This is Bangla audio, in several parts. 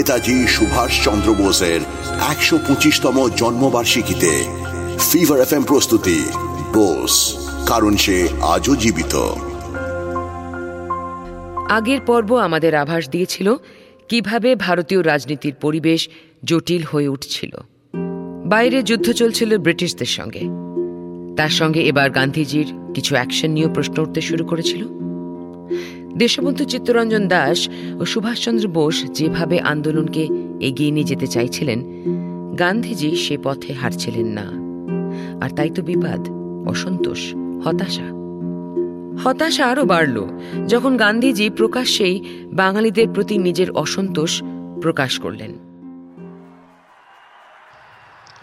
সুভাষ সুভাষচন্দ্র বোসের একশো পঁচিশতম জন্মবার্ষিকীতে ফিভার এফ প্রস্তুতি বোস কারণ সে আজও জীবিত আগের পর্ব আমাদের আভাস দিয়েছিল কিভাবে ভারতীয় রাজনীতির পরিবেশ জটিল হয়ে উঠছিল বাইরে যুদ্ধ চলছিল ব্রিটিশদের সঙ্গে তার সঙ্গে এবার গান্ধীজির কিছু অ্যাকশন নিয়েও প্রশ্ন উঠতে শুরু করেছিল দেশবন্ধু চিত্তরঞ্জন দাস ও সুভাষচন্দ্র বোস যেভাবে আন্দোলনকে এগিয়ে নিয়ে যেতে চাইছিলেন গান্ধীজি সে পথে হারছিলেন না আর তাই তো বিবাদ অসন্তোষ হতাশা হতাশা আরও বাড়ল যখন গান্ধীজি প্রকাশ্যেই বাঙালিদের প্রতি নিজের অসন্তোষ প্রকাশ করলেন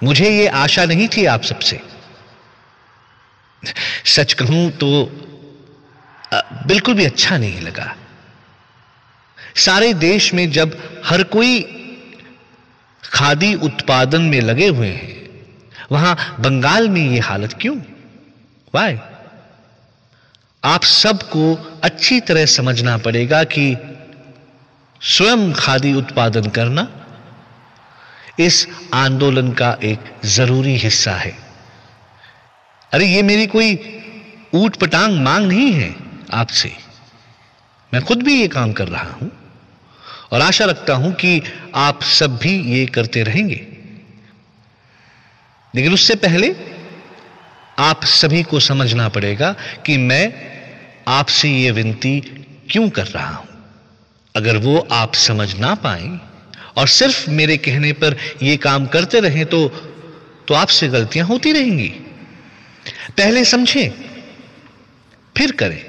मुझे ये आशा नहीं थी आप सबसे सच कहूं तो बिल्कुल भी अच्छा नहीं लगा सारे देश में जब हर कोई खादी उत्पादन में लगे हुए हैं वहां बंगाल में यह हालत क्यों वाय आप सबको अच्छी तरह समझना पड़ेगा कि स्वयं खादी उत्पादन करना इस आंदोलन का एक जरूरी हिस्सा है अरे ये मेरी कोई ऊट पटांग मांग नहीं है आपसे मैं खुद भी ये काम कर रहा हूं और आशा रखता हूं कि आप सब भी ये करते रहेंगे लेकिन उससे पहले आप सभी को समझना पड़ेगा कि मैं आपसे ये विनती क्यों कर रहा हूं अगर वो आप समझ ना पाए और सिर्फ मेरे कहने पर यह काम करते रहें तो तो आपसे गलतियां होती रहेंगी पहले समझें फिर करें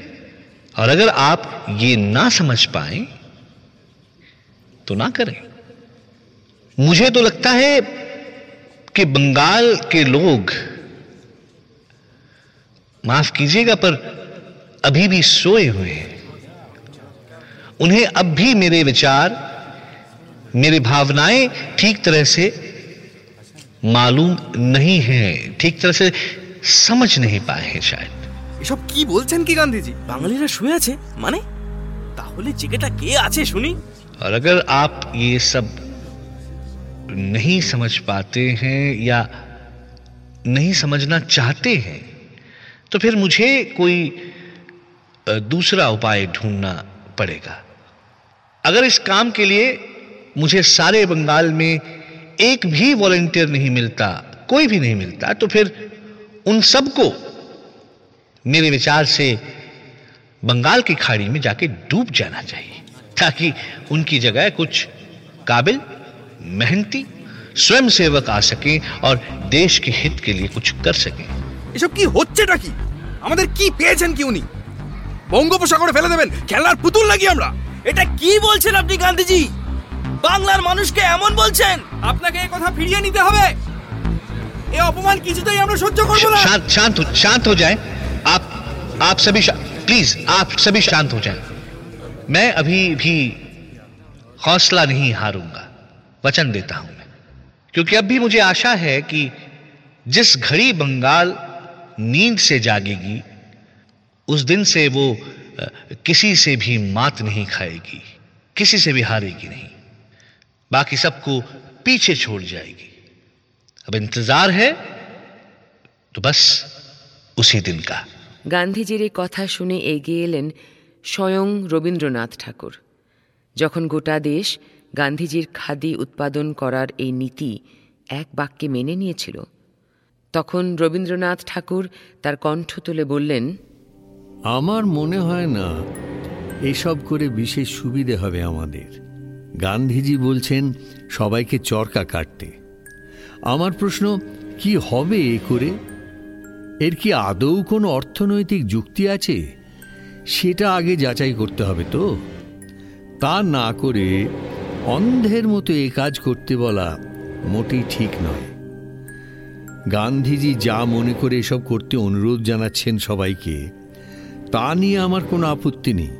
और अगर आप ये ना समझ पाए तो ना करें मुझे तो लगता है कि बंगाल के लोग माफ कीजिएगा पर अभी भी सोए हुए हैं उन्हें अब भी मेरे विचार मेरी भावनाएं ठीक तरह से मालूम नहीं है ठीक तरह से समझ नहीं पाए हैं शायद এসব কি বলছেন কি গান্ধীজি বাঙালিরা শুয়ে আছে মানে তাহলে জিগেটা কে আছে শুনি আর अगर आप ये सब नहीं समझ पाते हैं या नहीं समझना चाहते हैं तो फिर मुझे कोई दूसरा उपाय ढूंढना पड़ेगा अगर इस काम के लिए मुझे सारे बंगाल में एक भी वॉलेंटियर नहीं मिलता कोई भी नहीं मिलता तो फिर उन सबको मेरे विचार से बंगाल की खाड़ी में जाकर डूब जाना चाहिए ताकि उनकी जगह कुछ काबिल मेहनती स्वयंसेवक आ सके और देश के हित के लिए कुछ कर सके इसकी होचे टाकी हमदर की পেছেন কি উনি বঙ্গোপসাগরে ফেলে দিবেন খেলার পুতুল লাগি আমরা এটা কি বলছেন আপনি গান্ধীজি বাংলার মানুষকে এমন বলছেন আপনাকে এই কথা ফিরিয়ে নিতে হবে এই অপমান কিছুতেই আমরা সহ্য করব না শান্ত শান্ত हो जाए आप सभी प्लीज आप सभी शांत हो जाएं मैं अभी भी हौसला नहीं हारूंगा वचन देता हूं मैं क्योंकि अब भी मुझे आशा है कि जिस घड़ी बंगाल नींद से जागेगी उस दिन से वो किसी से भी मात नहीं खाएगी किसी से भी हारेगी नहीं बाकी सबको पीछे छोड़ जाएगी अब इंतजार है तो बस उसी दिन का গান্ধীজির এই কথা শুনে এগিয়ে এলেন স্বয়ং রবীন্দ্রনাথ ঠাকুর যখন গোটা দেশ গান্ধীজির খাদি উৎপাদন করার এই নীতি এক বাক্যে মেনে নিয়েছিল তখন রবীন্দ্রনাথ ঠাকুর তার কণ্ঠ তুলে বললেন আমার মনে হয় না এসব করে বিশেষ সুবিধে হবে আমাদের গান্ধীজি বলছেন সবাইকে চরকা কাটতে আমার প্রশ্ন কি হবে এ করে এর কি আদৌ কোনো অর্থনৈতিক যুক্তি আছে সেটা আগে যাচাই করতে হবে তো তা না করে অন্ধের মতো এ কাজ করতে বলা মোটেই ঠিক নয় গান্ধীজি যা মনে করে এসব করতে অনুরোধ জানাচ্ছেন সবাইকে তা নিয়ে আমার কোনো আপত্তি নেই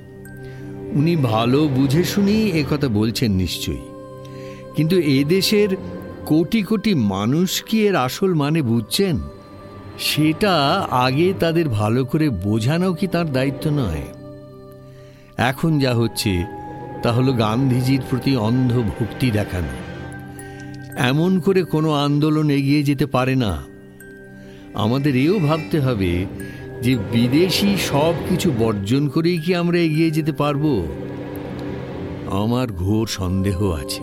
উনি ভালো বুঝে শুনেই একথা বলছেন নিশ্চয়ই কিন্তু এদেশের কোটি কোটি মানুষ কি এর আসল মানে বুঝছেন সেটা আগে তাদের ভালো করে বোঝানো কি তার দায়িত্ব নয় এখন যা হচ্ছে তা হলো গান্ধীজির প্রতি অন্ধ ভক্তি দেখানো এমন করে কোনো আন্দোলন এগিয়ে যেতে পারে না আমাদের এও ভাবতে হবে যে বিদেশি সব কিছু বর্জন করেই কি আমরা এগিয়ে যেতে পারবো আমার ঘোর সন্দেহ আছে